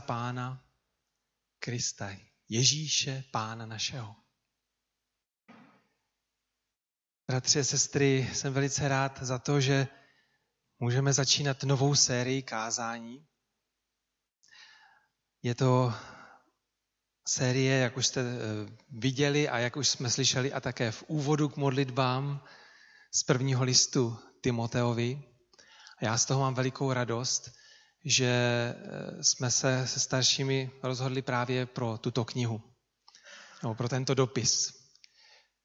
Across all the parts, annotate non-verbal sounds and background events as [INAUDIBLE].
Pána Krista, Ježíše Pána našeho. Bratři a sestry, jsem velice rád za to, že můžeme začínat novou sérii kázání. Je to série, jak už jste eh, viděli a jak už jsme slyšeli, a také v úvodu k modlitbám z prvního listu Timoteovi. A já z toho mám velikou radost, že eh, jsme se se staršími rozhodli právě pro tuto knihu, nebo pro tento dopis.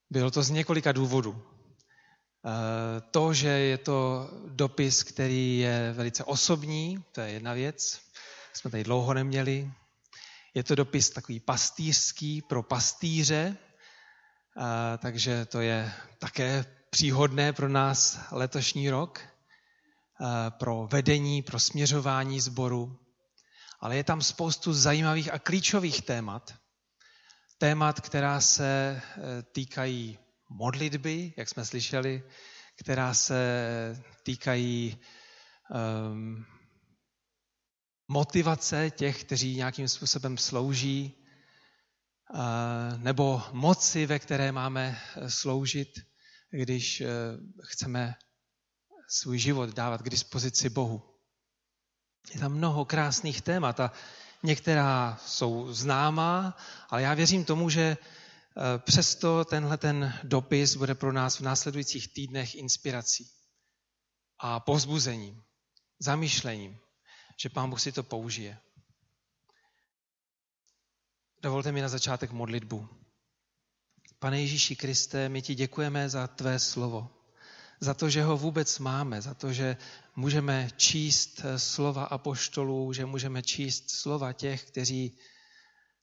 Bylo to z několika důvodů. Eh, to, že je to dopis, který je velice osobní, to je jedna věc, jsme tady dlouho neměli. Je to dopis takový pastýřský pro pastýře, eh, takže to je také příhodné pro nás letošní rok, pro vedení, pro směřování sboru. Ale je tam spoustu zajímavých a klíčových témat. Témat, která se týkají modlitby, jak jsme slyšeli, která se týkají um, motivace těch, kteří nějakým způsobem slouží, uh, nebo moci, ve které máme sloužit, když chceme svůj život dávat k dispozici Bohu. Je tam mnoho krásných témat a některá jsou známá, ale já věřím tomu, že Eh, přesto tenhle ten dopis bude pro nás v následujících týdnech inspirací a povzbuzením, zamýšlením, že Pán Bůh si to použije. Dovolte mi na začátek modlitbu. Pane Ježíši Kriste, my ti děkujeme za tvé slovo, za to, že ho vůbec máme, za to, že můžeme číst slova apoštolů, že můžeme číst slova těch, kteří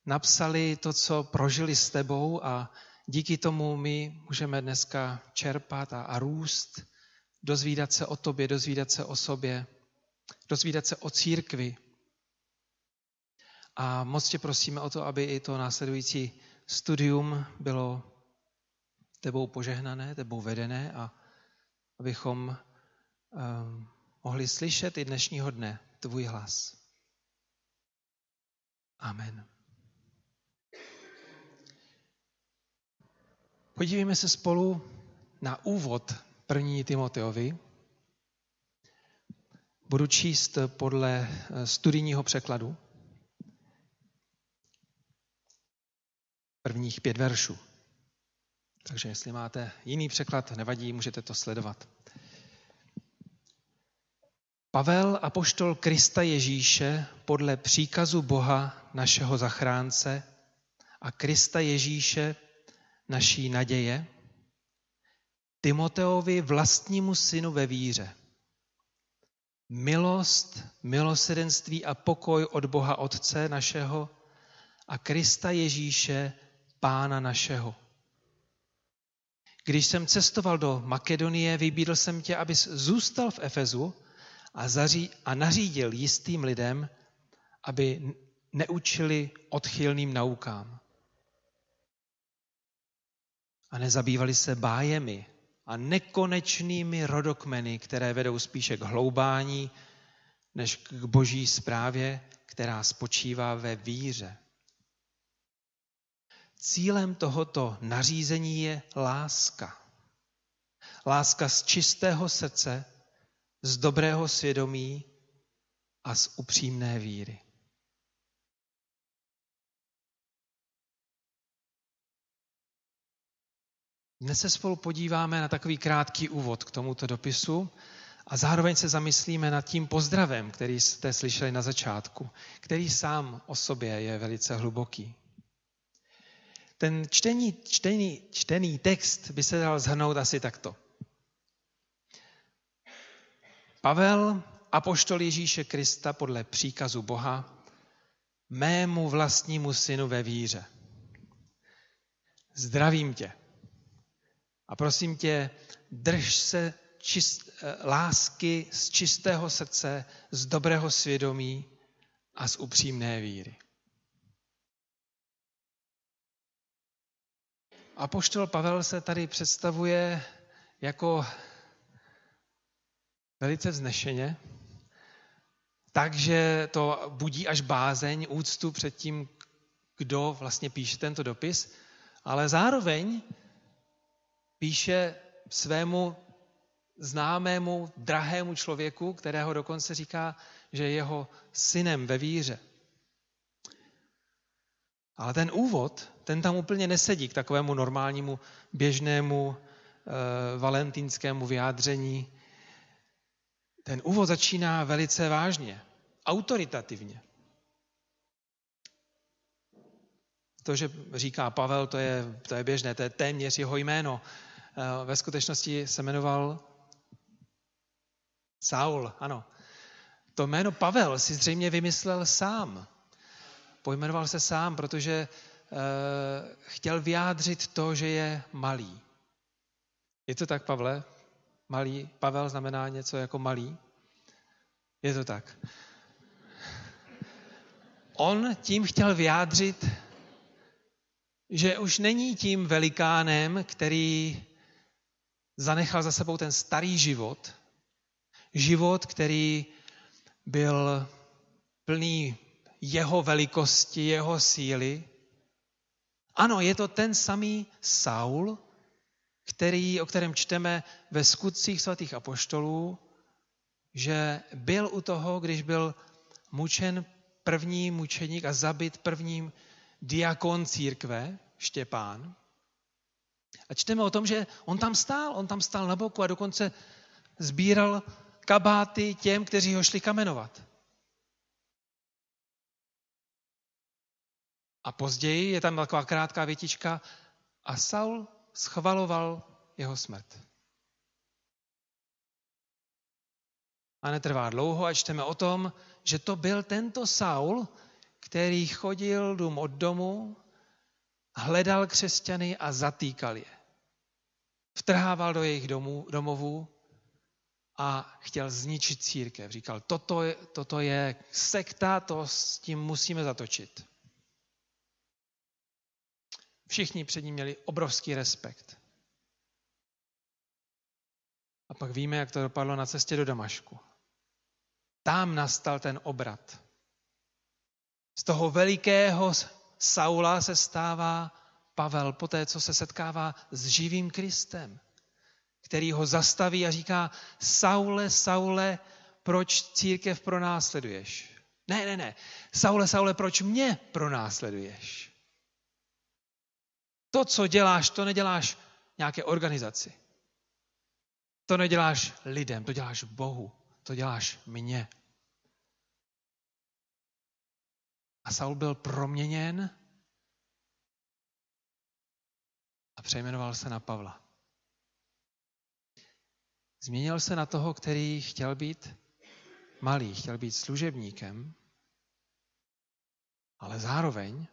napsali to, co prožili s tebou a díky tomu my můžeme dneska čerpat a, a růst, dozvídat se o tobě, dozvídat se o sobě, dozvídat se o církvi. A moc tě prosíme o to, aby i to následující studium bylo tebou požehnané, tebou vedené a abychom um, mohli slyšet i dnešního dne tvůj hlas. Amen. Podívejme se spolu na úvod první Timoteovi. Budu číst podle eh, studijního překladu prvních pět veršů. Takže jestli máte jiný překlad, nevadí, můžete to sledovat. Pavel, apoštol Krista Ježíše, podle příkazu Boha, našeho zachránce, a Krista Ježíše, naší naděje, Timoteovi vlastnímu synu ve víře. Milost, milosedenství a pokoj od Boha Otce našeho a Krista Ježíše, Pána našeho. Když jsem cestoval do Makedonie, vybídl jsem tě, abys zůstal v Efezu a, zaří, a nařídil jistým lidem, aby neučili odchylným naukám a nezabývali se bájemi a nekonečnými rodokmeny, které vedou spíše k hloubání, než k boží zprávě, která spočívá ve víře. Cílem tohoto nařízení je láska. Láska z čistého srdce, z dobrého svědomí a z upřímné víry. Dnes se spolu podíváme na takový krátký úvod k tomuto dopisu a zároveň se zamyslíme nad tím pozdravem, který jste slyšeli na začátku, který sám o sobě je velice hluboký. Ten čtení, čtení, čtený text by se dal zhrnout asi takto. Pavel, apoštol Ježíše Krista podle příkazu Boha, mému vlastnímu synu ve víře. Zdravím tě. A prosím tě, drž se čist, eh, lásky z čistého srdce, z dobrého svědomí a z upřímné víry. A poštol Pavel se tady představuje jako velice vznešeně, takže to budí až bázeň, úctu před tím, kdo vlastně píše tento dopis, ale zároveň píše svému známému, drahému člověku, kterého dokonce říká, že je jeho synem ve víře. Ale ten úvod, ten tam úplně nesedí k takovému normálnímu, běžnému, e, valentínskému vyjádření. Ten úvod začíná velice vážně, autoritativně. To, že říká Pavel, to je, to je běžné, to je téměř jeho jméno. E, ve skutečnosti se jmenoval Saul, ano. To jméno Pavel si zřejmě vymyslel sám. Pojmenoval se sám, protože chtěl vyjádřit to, že je malý. Je to tak, Pavle? Malý. Pavel znamená něco jako malý? Je to tak. On tím chtěl vyjádřit, že už není tím velikánem, který zanechal za sebou ten starý život, život, který byl plný jeho velikosti, jeho síly. Ano, je to ten samý Saul, který, o kterém čteme ve skutcích svatých apoštolů, že byl u toho, když byl mučen první mučeník a zabit prvním diakon církve, Štěpán. A čteme o tom, že on tam stál, on tam stál na boku a dokonce sbíral kabáty těm, kteří ho šli kamenovat. A později je tam taková krátká větička a Saul schvaloval jeho smrt. A netrvá dlouho a čteme o tom, že to byl tento Saul, který chodil dům od domu, hledal křesťany a zatýkal je. Vtrhával do jejich domů, domovů a chtěl zničit církev. Říkal, toto je, toto je sekta, to s tím musíme zatočit. Všichni před ním měli obrovský respekt. A pak víme, jak to dopadlo na cestě do Damašku. Tam nastal ten obrat. Z toho velikého Saula se stává Pavel poté, co se setkává s živým Kristem který ho zastaví a říká, Saule, Saule, proč církev pronásleduješ? Ne, ne, ne. Saule, Saule, proč mě pronásleduješ? To, co děláš, to neděláš nějaké organizaci. To neděláš lidem, to děláš Bohu, to děláš mně. A Saul byl proměněn a přejmenoval se na Pavla. Změnil se na toho, který chtěl být malý, chtěl být služebníkem, ale zároveň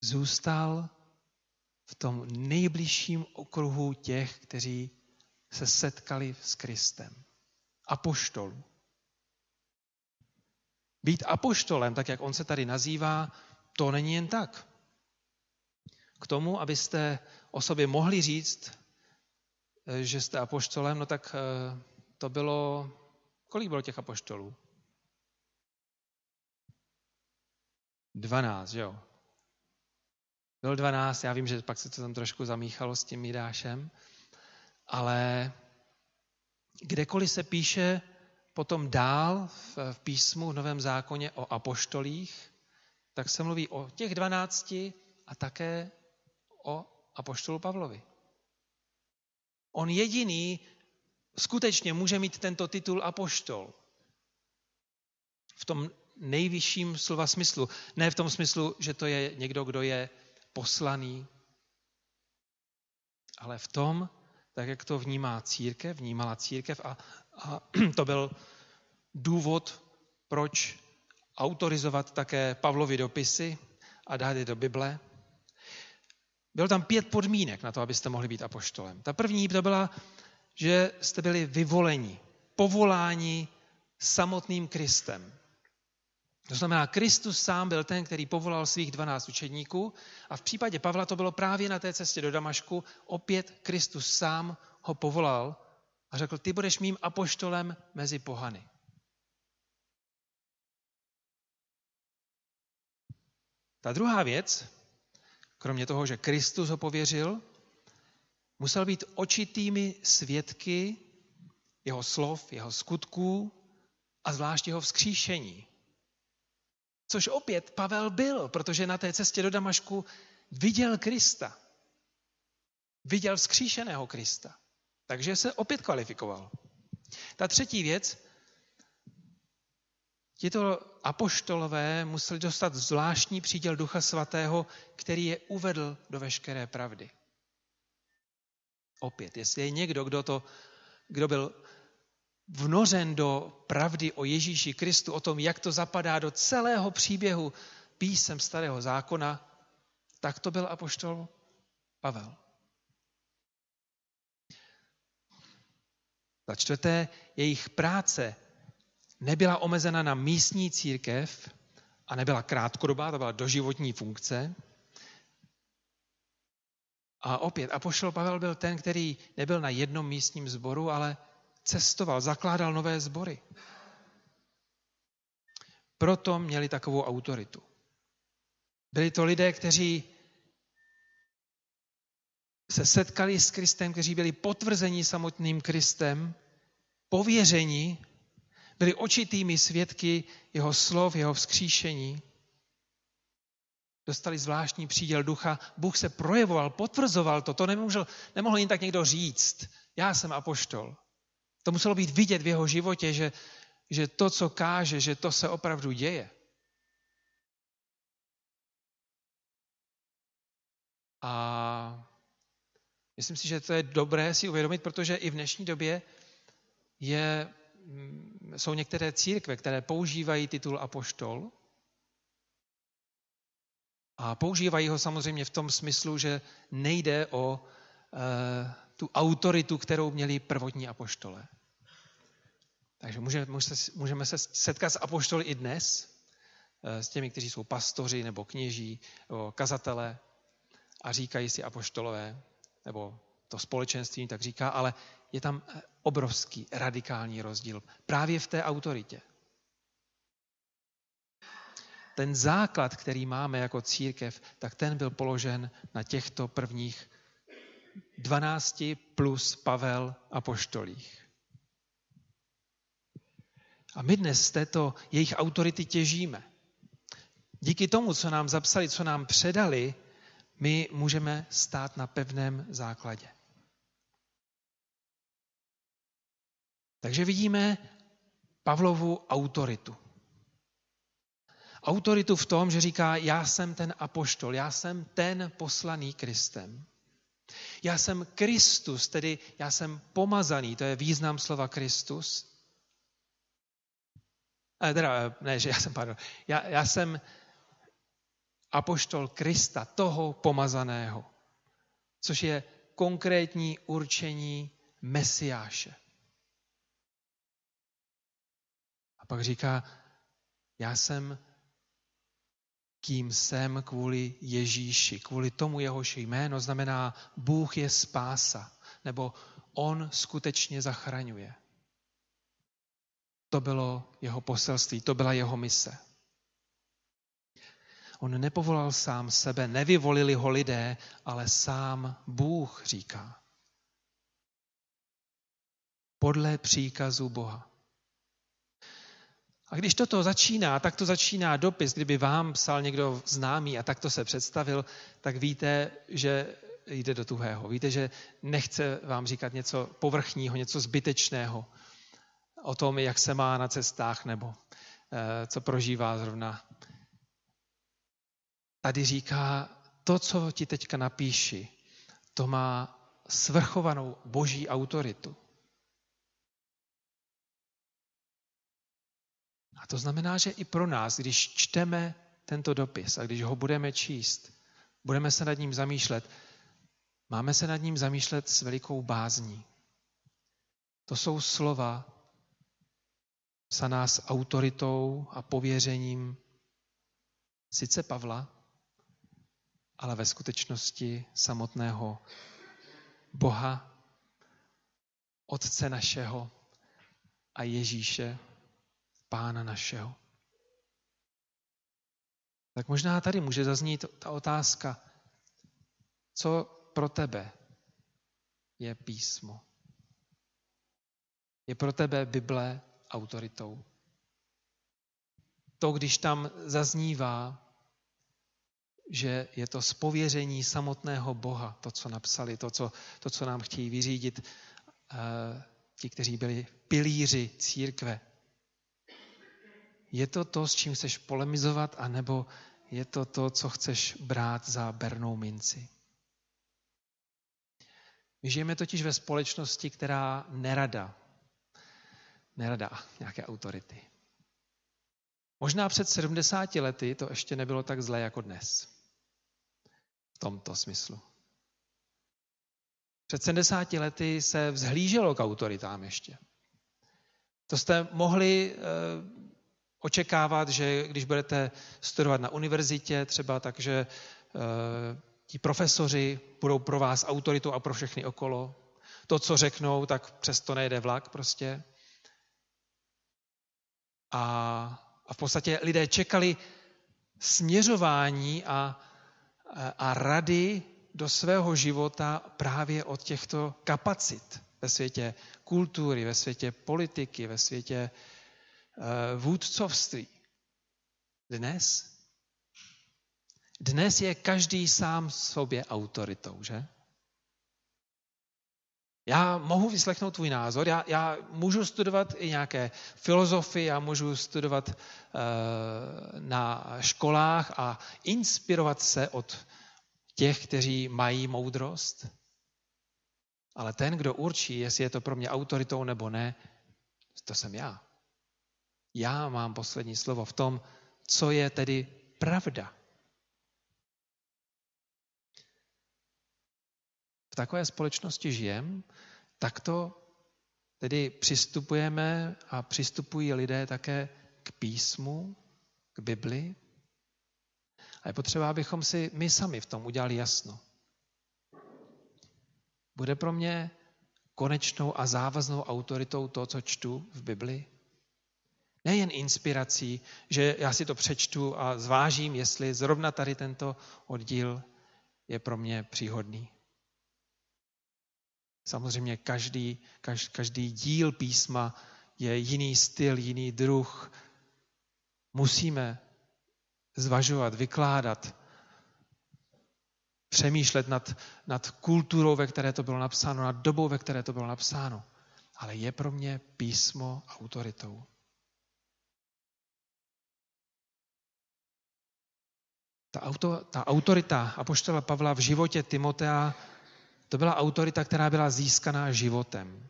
zůstal v tom nejbližším okruhu těch, kteří se setkali s Kristem. Apoštolů. Být apoštolem, tak jak on se tady nazývá, to není jen tak. K tomu, abyste o sobě mohli říct, Eh, že jste apoštolem, no tak eh, to bylo, kolik bylo těch apoštolů? Dvanáct, jo. Byl dvanáct, já vím, že pak se to tam trošku zamíchalo s tím Mídášem, ale kdekoliv se píše potom dál v, písmu v Novém zákoně o apoštolích, tak se mluví o těch dvanácti a také o apoštolu Pavlovi. On jediný skutečně může mít tento titul apoštol. V tom nejvyšším slova smyslu. Ne v tom smyslu, že to je někdo, kdo je poslaný, ale v tom, tak jak to vnímá církev, vnímala církev a, a [CLEARS THROAT] to byl důvod, proč autorizovat také Pavlovi dopisy a dát je do Bible, bylo tam pět podmínek na to, abyste mohli být apoštolem. Ta první to byla, že jste byli vyvoleni, povoláni samotným Kristem. To znamená, Kristus sám byl ten, který povolal svých 12 učedníků a v případě Pavla to bylo právě na té cestě do Damašku. Opět Kristus sám ho povolal a řekl, ty budeš mým apoštolem mezi pohany. Ta druhá věc, kromě toho, že Kristus ho pověřil, musel být očitými svědky jeho slov, jeho skutků a zvlášť jeho vzkříšení. Což opět Pavel byl, protože na té cestě do Damašku viděl Krista. Viděl vzkříšeného Krista. Takže se opět kvalifikoval. Ta třetí věc, tito apoštolové museli dostat zvláštní příděl Ducha Svatého, který je uvedl do veškeré pravdy. Opět, jestli je někdo, kdo, to, kdo byl vnořen do pravdy o Ježíši Kristu, o tom, jak to zapadá do celého příběhu písem starého zákona, tak to byl apoštol Pavel. Za čtvrté, jejich práce nebyla omezena na místní církev a nebyla krátkodobá, to byla doživotní funkce. A opět, apoštol Pavel byl ten, který nebyl na jednom místním sboru, ale cestoval, zakládal nové sbory. Proto měli takovou autoritu. Byli to lidé, kteří se setkali s Kristem, kteří byli potvrzeni samotným Kristem, pověření, byli očitými svědky jeho slov, jeho vzkříšení. Dostali zvláštní příděl ducha. Bůh se projevoval, potvrzoval to. To nemohl, nemohl jen tak někdo říct. Já jsem apoštol. To muselo být vidět v jeho životě, že, že to, co káže, že to se opravdu děje. A myslím si, že to je dobré si uvědomit, protože i v dnešní době je, mm, jsou některé církve, které používají titul apoštol a používají ho samozřejmě v tom smyslu, že nejde o e, tu autoritu, kterou měli prvotní apoštole. Takže můžeme, můžeme se setkat s apoštoly i dnes, eh, s těmi, kteří jsou pastoři nebo kněží, nebo kazatele a říkají si apoštolové, nebo to společenství tak říká, ale je tam eh, obrovský radikální rozdíl právě v té autoritě. Ten základ, který máme jako církev, tak ten byl položen na těchto prvních 12 plus Pavel a poštolích. A my dnes z této jejich autority těžíme. Díky tomu, co nám zapsali, co nám předali, my můžeme stát na pevném základě. Takže vidíme Pavlovu autoritu. Autoritu v tom, že říká, já jsem ten apoštol, já jsem ten poslaný Kristem. Já jsem Kristus, tedy já jsem pomazaný, to je význam slova Kristus. Teda, ne, že já jsem, pardon, já, já jsem apoštol Krista, toho pomazaného, což je konkrétní určení Mesiáše. A pak říká, já jsem kým jsem kvůli Ježíši, kvůli tomu jehož jméno znamená Bůh je spása, nebo On skutečně zachraňuje. To bylo jeho poselství, to byla jeho mise. On nepovolal sám sebe, nevyvolili ho lidé, ale sám Bůh říká. Podle příkazu Boha. A když toto začíná, tak to začíná dopis, kdyby vám psal někdo známý a takto se představil, tak víte, že jde do tuhého. Víte, že nechce vám říkat něco povrchního, něco zbytečného o tom, jak se má na cestách nebo eh, co prožívá zrovna. Tady říká, to, co ti teďka napíši, to má svrchovanou boží autoritu. A to znamená, že i pro nás, když čteme tento dopis a když ho budeme číst, budeme se nad ním zamýšlet, máme se nad ním zamýšlet s velikou bázní. To jsou slova psaná s autoritou a pověřením sice Pavla, ale ve skutečnosti samotného Boha, Otce našeho a Ježíše, Pána našeho. Tak možná tady může zaznít ta otázka, co pro tebe je písmo? Je pro tebe Bible autoritou? To, když tam zaznívá, že je to spověření samotného Boha, to, co napsali, to, co, to, co nám chtějí vyřídit uh, ti, kteří byli pilíři církve. Je to to, s čím chceš polemizovat, anebo je to to, co chceš brát za bernou minci? My žijeme totiž ve společnosti, která nerada, nerada nějaké autority. Možná před 70 lety to ještě nebylo tak zlé jako dnes. V tomto smyslu. Před 70 lety se vzhlíželo k autoritám ještě. To jste mohli e, očekávat, že když budete studovat na univerzitě třeba, takže e, ti profesoři budou pro vás autoritou a pro všechny okolo. To, co řeknou, tak přesto nejde vlak prostě. A, a v podstatě lidé čekali směřování a, a, a rady do svého života právě od těchto kapacit ve světě kultury, ve světě politiky, ve světě uh, vůdcovství. Dnes dnes je každý sám sobě autoritou, že? Já mohu vyslechnout tvůj názor, já, já můžu studovat i nějaké filozofy, já můžu studovat uh, na školách a inspirovat se od těch, kteří mají moudrost. Ale ten, kdo určí, jestli je to pro mě autoritou nebo ne, to jsem já. Já mám poslední slovo v tom, co je tedy pravda. Takové společnosti žijem, tak to tedy přistupujeme a přistupují lidé také k písmu, k Bibli. A je potřeba, abychom si my sami v tom udělali jasno. Bude pro mě konečnou a závaznou autoritou to, co čtu v Bibli? Nejen inspirací, že já si to přečtu a zvážím, jestli zrovna tady tento oddíl je pro mě příhodný. Samozřejmě každý, každý díl písma je jiný styl, jiný druh. Musíme zvažovat, vykládat, přemýšlet nad, nad kulturou, ve které to bylo napsáno, nad dobou, ve které to bylo napsáno. Ale je pro mě písmo autoritou. Ta, auto, ta autorita apoštola Pavla v životě Timotea to byla autorita, která byla získaná životem.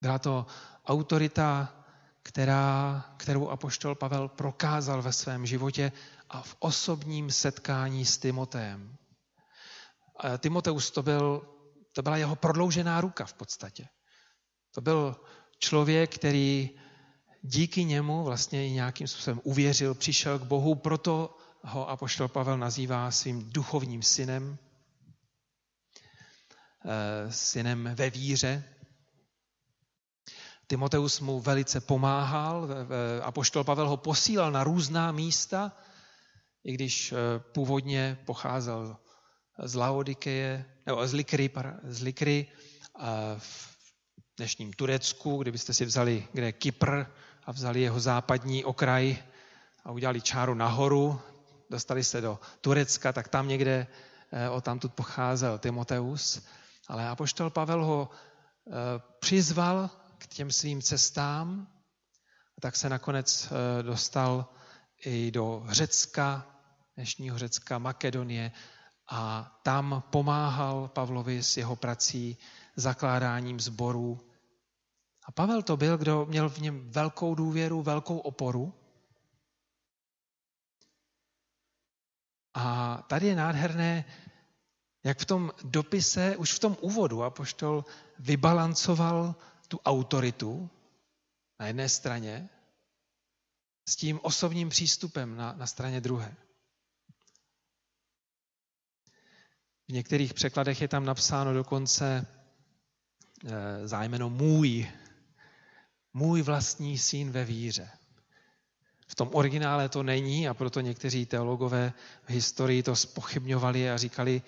Byla to autorita, která, kterou apoštol Pavel prokázal ve svém životě a v osobním setkání s Timoteem. Timoteus to, byl, to byla jeho prodloužená ruka v podstatě. To byl člověk, který díky němu vlastně i nějakým způsobem uvěřil, přišel k Bohu, proto ho apoštol Pavel nazývá svým duchovním synem. Eh, synem ve víře. Timoteus mu velice pomáhal, a poštol Pavel ho posílal na různá místa, i když eh, původně pocházel z Laodikeje, nebo z Likry, z Likry v dnešním Turecku, kdybyste si vzali, kde je Kypr a vzali jeho západní okraj a udělali čáru nahoru, dostali se do Turecka, tak tam někde eh, o tamtud pocházel Timoteus. Ale apoštol Pavel ho eh, přizval k těm svým cestám, a tak se nakonec eh, dostal i do Řecka, dnešního Řecka, Makedonie a tam pomáhal Pavlovi s jeho prací, zakládáním zborů. A Pavel to byl, kdo měl v něm velkou důvěru, velkou oporu. A tady je nádherné, jak v tom dopise, už v tom úvodu apoštol vybalancoval tu autoritu na jedné straně s tím osobním přístupem na, na straně druhé. V některých překladech je tam napsáno dokonce e, zájmeno můj, můj vlastní syn ve víře. V tom originále to není a proto někteří teologové v historii to spochybňovali a říkali,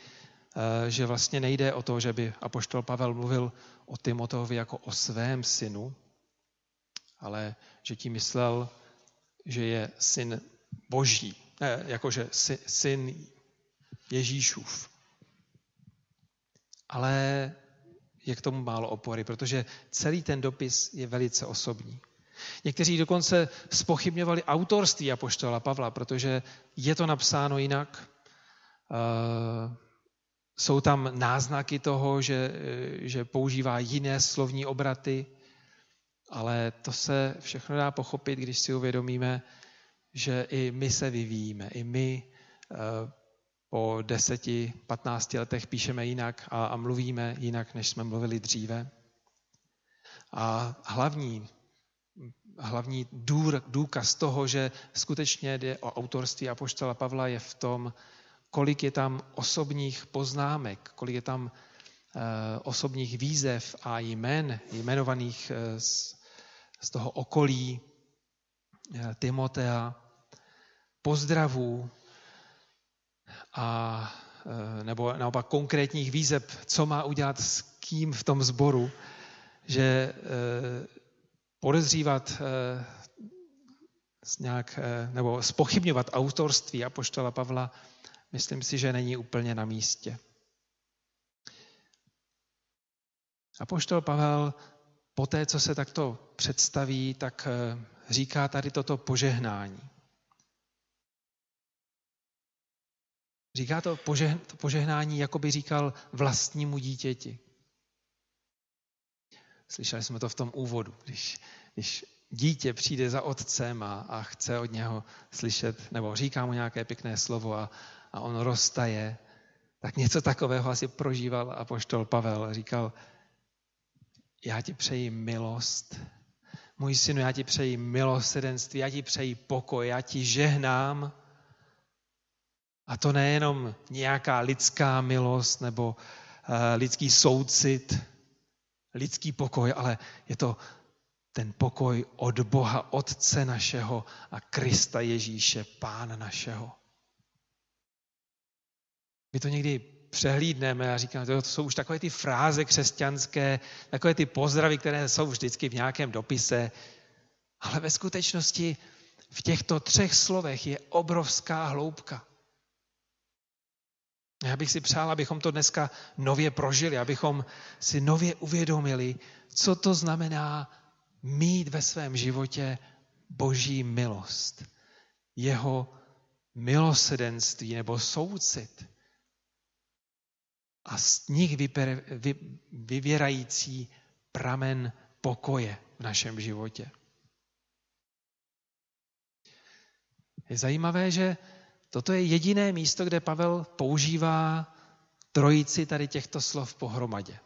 že vlastně nejde o to, že by apoštol Pavel mluvil o Timoteovi jako o svém synu, ale že tím myslel, že je syn boží, ne, jakože syn Ježíšův. Ale je k tomu málo opory, protože celý ten dopis je velice osobní. Někteří dokonce spochybňovali autorství apoštola Pavla, protože je to napsáno jinak. Eh, jsou tam náznaky toho, že, že používá jiné slovní obraty, ale to se všechno dá pochopit, když si uvědomíme, že i my se vyvíjíme, i my eh, po deseti, patnácti letech píšeme jinak a, a mluvíme jinak, než jsme mluvili dříve. A hlavní, hlavní důr, důkaz toho, že skutečně jde o autorství Apoštola Pavla, je v tom, kolik je tam osobních poznámek, kolik je tam uh, osobních výzev a jmen, jmenovaných uh, z, z toho okolí uh, Timotea, pozdravů, a, nebo naopak konkrétních výzeb, co má udělat s kým v tom sboru, že podezřívat nějak, nebo spochybňovat autorství Apoštola Pavla, myslím si, že není úplně na místě. Apoštol Pavel po té, co se takto představí, tak říká tady toto požehnání. Říká to, to požehnání, jako by říkal vlastnímu dítěti. Slyšeli jsme to v tom úvodu, když, když dítě přijde za otcem a, a chce od něho slyšet, nebo říká mu nějaké pěkné slovo a, a on roztaje, tak něco takového asi prožíval a poštol Pavel. Říkal, já ti přeji milost, můj synu, já ti přeji milosedenství, já ti přeji pokoj, já ti žehnám, a to nejenom nějaká lidská milost nebo uh, lidský soucit, lidský pokoj, ale je to ten pokoj od Boha, Otce našeho a Krista Ježíše, Pána našeho. My to někdy přehlídneme a říkáme, to jsou už takové ty fráze křesťanské, takové ty pozdravy, které jsou vždycky v nějakém dopise, ale ve skutečnosti v těchto třech slovech je obrovská hloubka. Já bych si přál, abychom to dneska nově prožili, abychom si nově uvědomili, co to znamená mít ve svém životě boží milost. Jeho milosedenství nebo soucit. A z nich vy, vyvěrající pramen pokoje v našem životě. Je zajímavé, že Toto je jediné místo, kde Pavel používá trojici tady těchto slov pohromadě.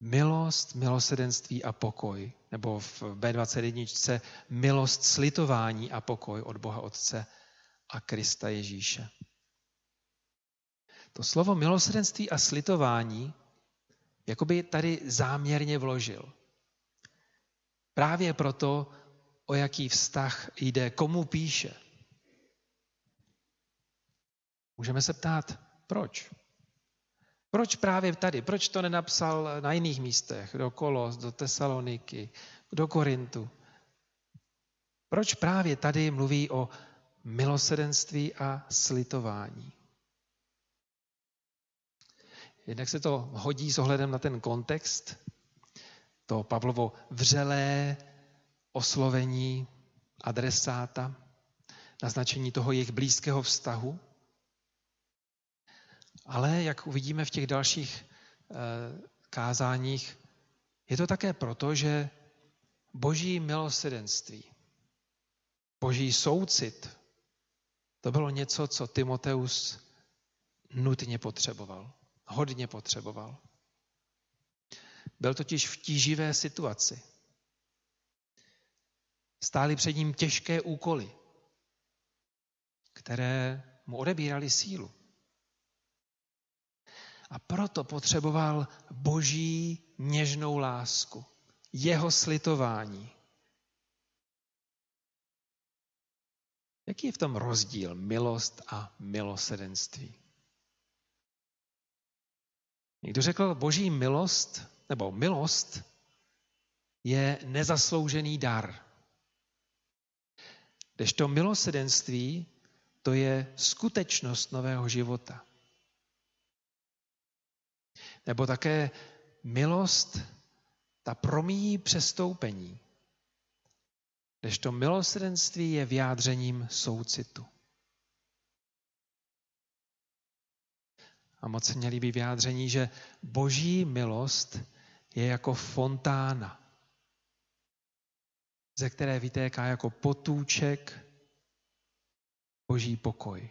Milost, milosedenství a pokoj, nebo v B21 milost, slitování a pokoj od Boha Otce a Krista Ježíše. To slovo milosedenství a slitování jakoby tady záměrně vložil. Právě proto, o jaký vztah jde, komu píše. Můžeme se ptát, proč? Proč právě tady? Proč to nenapsal na jiných místech? Do Kolos, do Tesaloniky, do Korintu? Proč právě tady mluví o milosedenství a slitování? Jednak se to hodí s ohledem na ten kontext, to Pavlovo vřelé oslovení adresáta, naznačení toho jejich blízkého vztahu. Ale jak uvidíme v těch dalších eh, kázáních, je to také proto, že boží milosedenství, boží soucit, to bylo něco, co Timoteus nutně potřeboval, hodně potřeboval. Byl totiž v tíživé situaci. Stály před ním těžké úkoly, které mu odebíraly sílu. A proto potřeboval boží něžnou lásku, jeho slitování. Jaký je v tom rozdíl milost a milosedenství? Někdo řekl, boží milost, nebo milost je nezasloužený dar. Kdežto milosedenství to je skutečnost nového života. Nebo také milost, ta promíjí přestoupení. Kdežto milosrdenství je vyjádřením soucitu. A moc se mě líbí vyjádření, že boží milost je jako fontána, ze které vytéká jako potůček boží pokoj.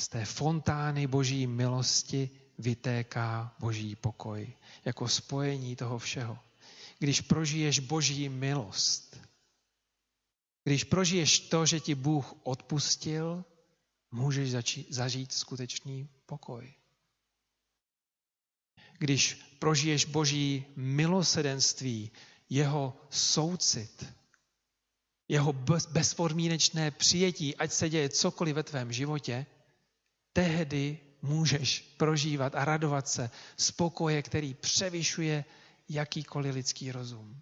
Z té fontány boží milosti vytéká boží pokoj, jako spojení toho všeho. Když prožiješ boží milost, když prožiješ to, že ti Bůh odpustil, můžeš zažít skutečný pokoj. Když prožiješ boží milosedenství, jeho soucit, jeho bezpodmínečné přijetí, ať se děje cokoliv ve tvém životě, tehdy můžeš prožívat a radovat se z pokoje, který převyšuje jakýkoliv lidský rozum.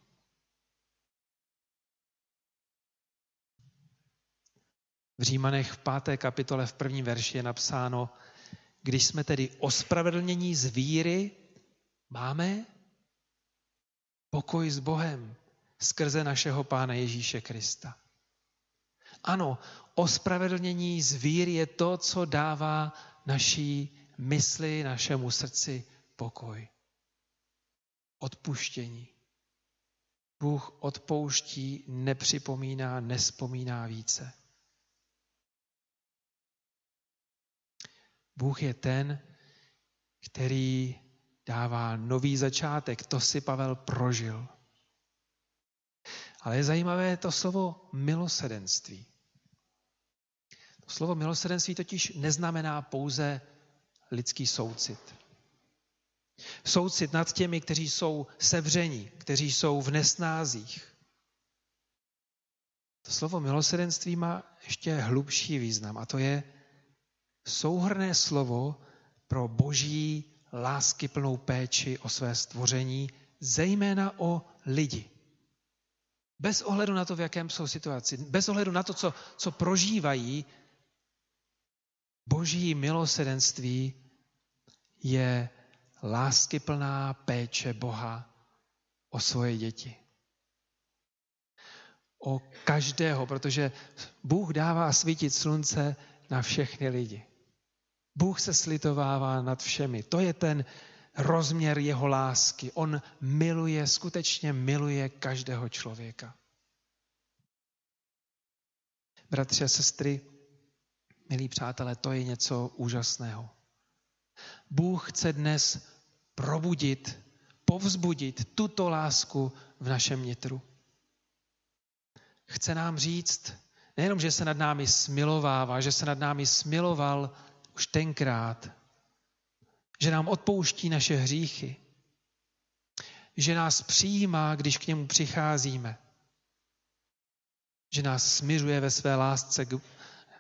V Římanech v páté kapitole v prvním verši je napsáno, když jsme tedy ospravedlnění z víry, máme pokoj s Bohem skrze našeho Pána Ježíše Krista. Ano, ospravedlnění z víry je to, co dává naší mysli, našemu srdci pokoj. Odpuštění. Bůh odpouští, nepřipomíná, nespomíná více. Bůh je ten, který dává nový začátek. To si Pavel prožil. Ale je zajímavé to slovo milosedenství. To slovo milosedenství totiž neznamená pouze lidský soucit. Soucit nad těmi, kteří jsou sevření, kteří jsou v nesnázích. To slovo milosedenství má ještě hlubší význam a to je souhrné slovo pro boží láskyplnou péči o své stvoření, zejména o lidi. Bez ohledu na to, v jakém jsou situaci, bez ohledu na to, co, co prožívají, boží milosedenství je láskyplná péče Boha o svoje děti. O každého, protože Bůh dává svítit slunce na všechny lidi. Bůh se slitovává nad všemi. To je ten rozměr jeho lásky. On miluje, skutečně miluje každého člověka. Bratři a sestry, milí přátelé, to je něco úžasného. Bůh chce dnes probudit, povzbudit tuto lásku v našem nitru. Chce nám říct, nejenom, že se nad námi smilovává, že se nad námi smiloval už tenkrát, že nám odpouští naše hříchy, že nás přijímá, když k němu přicházíme, že nás smiřuje ve své lásce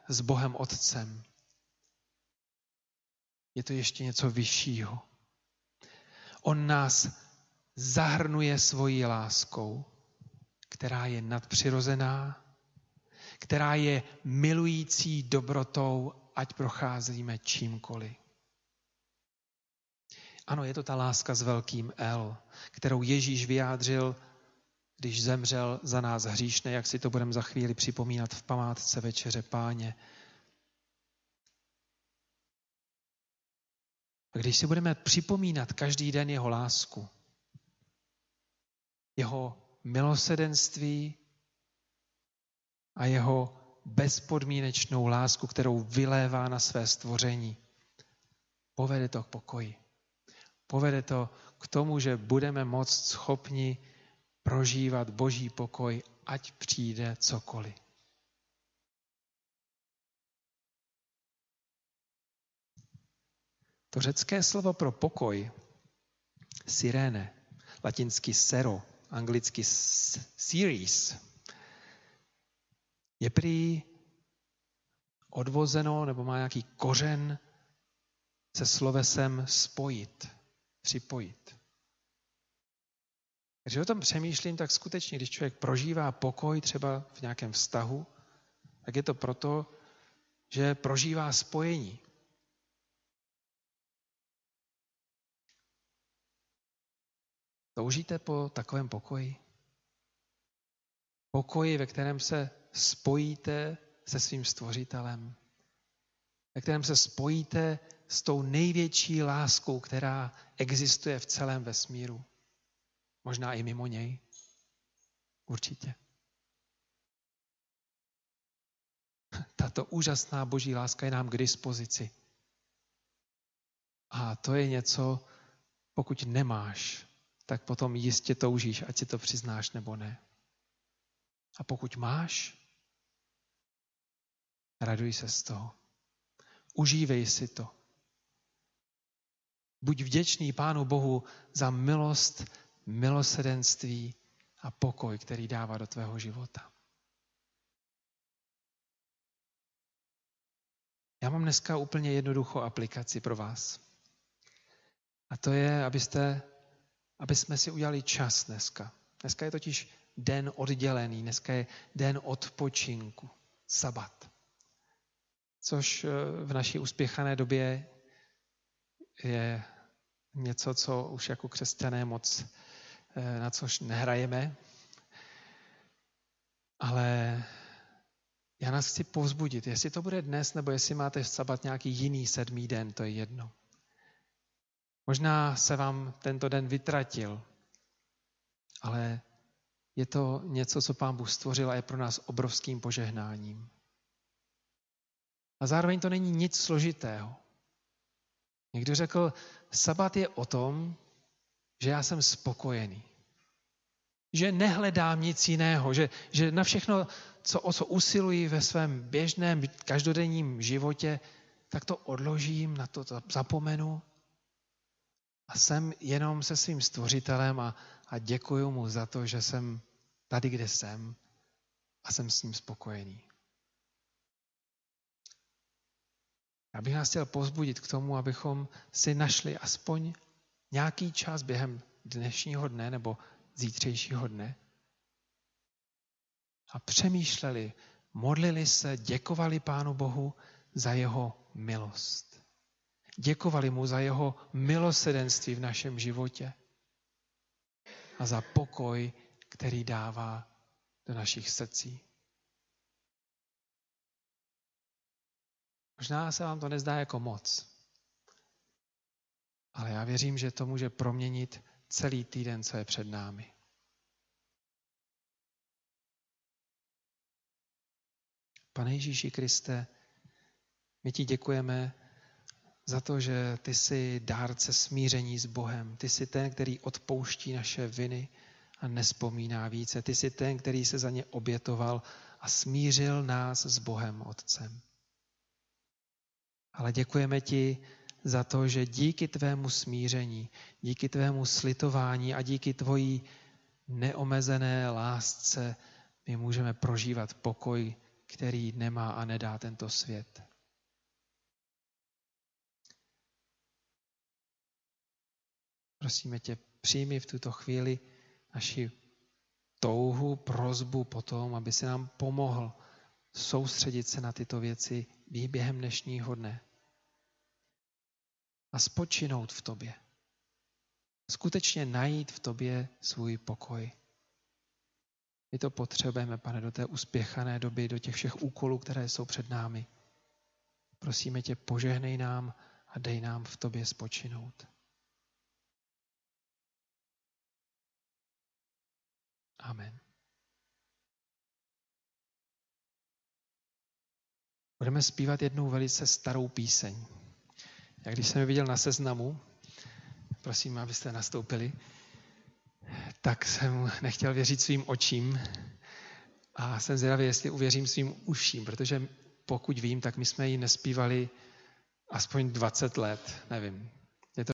s Bohem Otcem. Je to ještě něco vyššího. On nás zahrnuje svojí láskou, která je nadpřirozená, která je milující dobrotou ať procházíme čímkoliv. Ano, je to ta láska s velkým L, kterou Ježíš vyjádřil, když zemřel za nás hříšné, jak si to budeme za chvíli připomínat v památce večeře páně. A když si budeme připomínat každý den jeho lásku, jeho milosedenství a jeho bezpodmínečnou lásku, kterou vylévá na své stvoření. Povede to k pokoji. Povede to k tomu, že budeme moct schopni prožívat boží pokoj, ať přijde cokoliv. To řecké slovo pro pokoj, sirene, latinsky sero, anglicky series, je prý odvozeno nebo má nějaký kořen se slovesem spojit, připojit. Když o tom přemýšlím, tak skutečně, když člověk prožívá pokoj třeba v nějakém vztahu, tak je to proto, že prožívá spojení. Toužíte po takovém pokoji? Pokoji, ve kterém se spojíte se svým stvořitelem, ve kterém se spojíte s tou největší láskou, která existuje v celém vesmíru. Možná i mimo něj. Určitě. Tato úžasná boží láska je nám k dispozici. A to je něco, pokud nemáš, tak potom jistě toužíš, ať si to přiznáš nebo ne. A pokud máš, raduj se z toho. Užívej si to. Buď vděčný Pánu Bohu za milost, milosedenství a pokoj, který dává do tvého života. Já mám dneska úplně jednoduchou aplikaci pro vás. A to je, abyste, aby jsme si udělali čas dneska. Dneska je totiž den oddělený, dneska je den odpočinku, sabat. Což eh, v naší uspěchané době je něco, co už jako křesťané moc eh, na což nehrajeme. Ale já nás chci povzbudit, jestli to bude dnes, nebo jestli máte v sabat nějaký jiný sedmý den, to je jedno. Možná se vám tento den vytratil, ale je to něco, co Pán Bůh stvořil a je pro nás obrovským požehnáním. A zároveň to není nic složitého. Někdo řekl, sabat je o tom, že já jsem spokojený. Že nehledám nic jiného, že, že na všechno, co, o co usiluji ve svém běžném každodenním životě, tak to odložím, na to, zapomenu a jsem jenom se svým stvořitelem a, a děkuji mu za to, že jsem tady, kde jsem a jsem s ním spokojený. Já bych nás chtěl pozbudit k tomu, abychom si našli aspoň nějaký čas během dnešního dne nebo zítřejšího dne a přemýšleli, modlili se, děkovali Pánu Bohu za jeho milost. Děkovali mu za jeho milosedenství v našem životě a za pokoj, který dává do našich srdcí. Možná se vám to nezdá jako moc, ale já věřím, že to může proměnit celý týden, co je před námi. Pane Ježíši Kriste, my ti děkujeme za to, že ty jsi dárce smíření s Bohem. Ty jsi ten, který odpouští naše viny a nespomíná více. Ty jsi ten, který se za ně obětoval a smířil nás s Bohem Otcem. Ale děkujeme ti za to, že díky tvému smíření, díky tvému slitování a díky tvojí neomezené lásce my můžeme prožívat pokoj, který nemá a nedá tento svět. Prosíme tě, přijmi v tuto chvíli naši touhu, prozbu po tom, aby se nám pomohl soustředit se na tyto věci během dnešního dne a spočinout v tobě. Skutečně najít v tobě svůj pokoj. My to potřebujeme, pane, do té uspěchané doby, do těch všech úkolů, které jsou před námi. Prosíme tě, požehnej nám a dej nám v tobě spočinout. Amen. Budeme zpívat jednou velice starou píseň. Jak když jsem ji viděl na seznamu, prosím, abyste nastoupili, tak jsem nechtěl věřit svým očím a jsem zvědavý, jestli uvěřím svým uším, protože pokud vím, tak my jsme ji nespívali aspoň 20 let, nevím,